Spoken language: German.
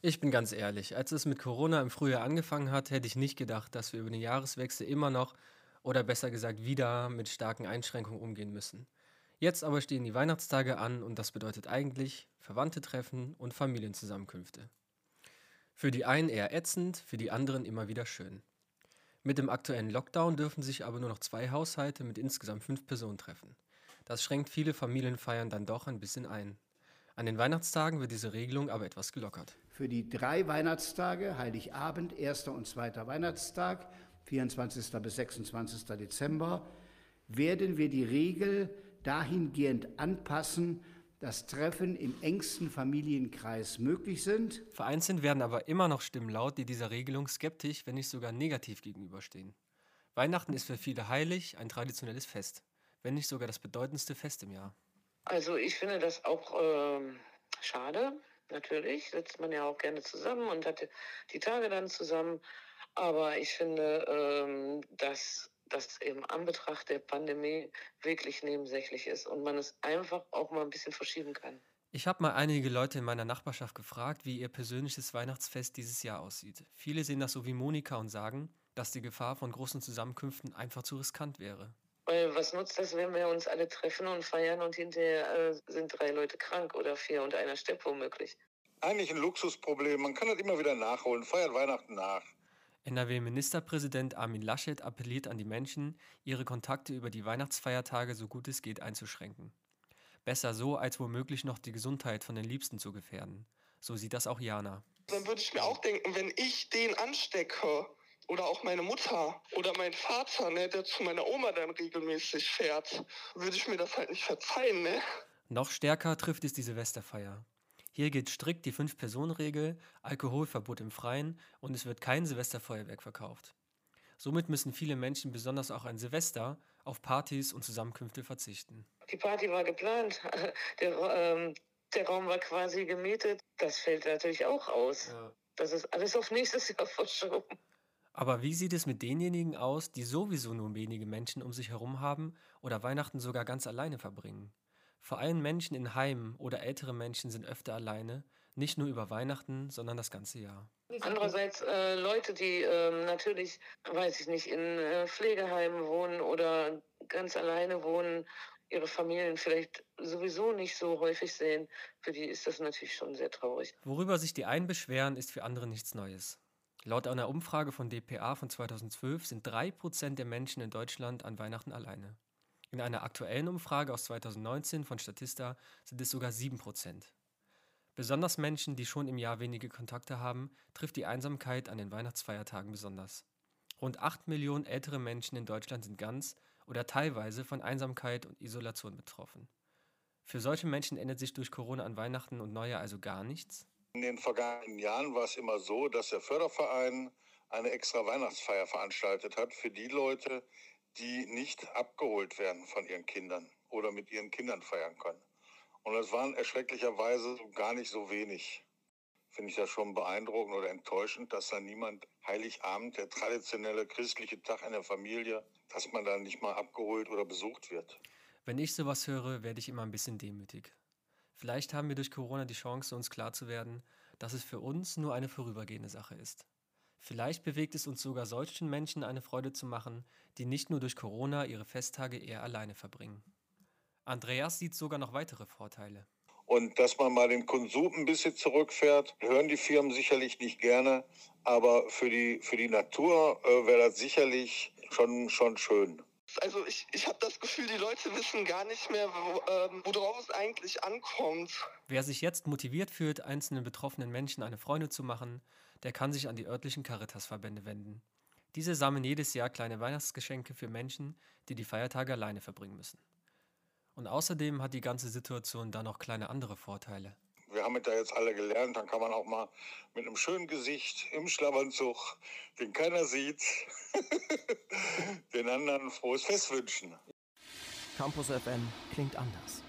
Ich bin ganz ehrlich, als es mit Corona im Frühjahr angefangen hat, hätte ich nicht gedacht, dass wir über den Jahreswechsel immer noch oder besser gesagt wieder mit starken Einschränkungen umgehen müssen. Jetzt aber stehen die Weihnachtstage an und das bedeutet eigentlich Verwandte treffen und Familienzusammenkünfte. Für die einen eher ätzend, für die anderen immer wieder schön. Mit dem aktuellen Lockdown dürfen sich aber nur noch zwei Haushalte mit insgesamt fünf Personen treffen. Das schränkt viele Familienfeiern dann doch ein bisschen ein. An den Weihnachtstagen wird diese Regelung aber etwas gelockert. Für die drei Weihnachtstage, Heiligabend, erster und zweiter Weihnachtstag, 24. bis 26. Dezember, werden wir die Regel dahingehend anpassen, dass Treffen im engsten Familienkreis möglich sind. Vereinzelt werden aber immer noch Stimmen laut, die dieser Regelung skeptisch, wenn nicht sogar negativ gegenüberstehen. Weihnachten ist für viele heilig, ein traditionelles Fest, wenn nicht sogar das bedeutendste Fest im Jahr. Also ich finde das auch äh, schade. Natürlich sitzt man ja auch gerne zusammen und hat die Tage dann zusammen. Aber ich finde, ähm, dass das im Anbetracht der Pandemie wirklich nebensächlich ist und man es einfach auch mal ein bisschen verschieben kann. Ich habe mal einige Leute in meiner Nachbarschaft gefragt, wie ihr persönliches Weihnachtsfest dieses Jahr aussieht. Viele sehen das so wie Monika und sagen, dass die Gefahr von großen Zusammenkünften einfach zu riskant wäre. Weil was nutzt das, wenn wir uns alle treffen und feiern und hinterher äh, sind drei Leute krank oder vier und einer stirbt womöglich? Eigentlich ein Luxusproblem. Man kann das immer wieder nachholen. Feiert Weihnachten nach. NRW-Ministerpräsident Armin Laschet appelliert an die Menschen, ihre Kontakte über die Weihnachtsfeiertage so gut es geht einzuschränken. Besser so, als womöglich noch die Gesundheit von den Liebsten zu gefährden. So sieht das auch Jana. Dann würde ich mir auch denken, wenn ich den anstecke, oder auch meine Mutter oder mein Vater, ne, der zu meiner Oma dann regelmäßig fährt, würde ich mir das halt nicht verzeihen, ne? Noch stärker trifft es die Silvesterfeier. Hier gilt strikt die Fünf-Personen-Regel, Alkoholverbot im Freien und es wird kein Silvesterfeuerwerk verkauft. Somit müssen viele Menschen, besonders auch an Silvester, auf Partys und Zusammenkünfte verzichten. Die Party war geplant, der, ähm, der Raum war quasi gemietet. Das fällt natürlich auch aus. Ja. Das ist alles auf nächstes Jahr verschoben. Aber wie sieht es mit denjenigen aus, die sowieso nur wenige Menschen um sich herum haben oder Weihnachten sogar ganz alleine verbringen? Vor allem Menschen in Heimen oder ältere Menschen sind öfter alleine, nicht nur über Weihnachten, sondern das ganze Jahr. Andererseits äh, Leute, die äh, natürlich, weiß ich nicht, in äh, Pflegeheimen wohnen oder ganz alleine wohnen, ihre Familien vielleicht sowieso nicht so häufig sehen, für die ist das natürlich schon sehr traurig. Worüber sich die einen beschweren, ist für andere nichts Neues. Laut einer Umfrage von dpa von 2012 sind 3% der Menschen in Deutschland an Weihnachten alleine. In einer aktuellen Umfrage aus 2019 von Statista sind es sogar 7%. Besonders Menschen, die schon im Jahr wenige Kontakte haben, trifft die Einsamkeit an den Weihnachtsfeiertagen besonders. Rund 8 Millionen ältere Menschen in Deutschland sind ganz oder teilweise von Einsamkeit und Isolation betroffen. Für solche Menschen ändert sich durch Corona an Weihnachten und Neujahr also gar nichts? In den vergangenen Jahren war es immer so, dass der Förderverein eine extra Weihnachtsfeier veranstaltet hat für die Leute, die nicht abgeholt werden von ihren Kindern oder mit ihren Kindern feiern können. Und das waren erschrecklicherweise gar nicht so wenig. Finde ich das schon beeindruckend oder enttäuschend, dass da niemand Heiligabend, der traditionelle christliche Tag in der Familie, dass man da nicht mal abgeholt oder besucht wird. Wenn ich sowas höre, werde ich immer ein bisschen demütig. Vielleicht haben wir durch Corona die Chance, uns klar zu werden, dass es für uns nur eine vorübergehende Sache ist. Vielleicht bewegt es uns sogar solchen Menschen eine Freude zu machen, die nicht nur durch Corona ihre Festtage eher alleine verbringen. Andreas sieht sogar noch weitere Vorteile. Und dass man mal den Konsum ein bisschen zurückfährt, hören die Firmen sicherlich nicht gerne, aber für die, für die Natur äh, wäre das sicherlich schon, schon schön. Also ich, ich habe das Gefühl, die Leute wissen gar nicht mehr, wo, ähm, worauf es eigentlich ankommt. Wer sich jetzt motiviert fühlt, einzelnen betroffenen Menschen eine Freude zu machen, der kann sich an die örtlichen Caritas-Verbände wenden. Diese sammeln jedes Jahr kleine Weihnachtsgeschenke für Menschen, die die Feiertage alleine verbringen müssen. Und außerdem hat die ganze Situation da noch kleine andere Vorteile wir haben da jetzt alle gelernt, dann kann man auch mal mit einem schönen Gesicht im Schlafanzug, den keiner sieht, den anderen frohes Fest wünschen. Campus FM klingt anders.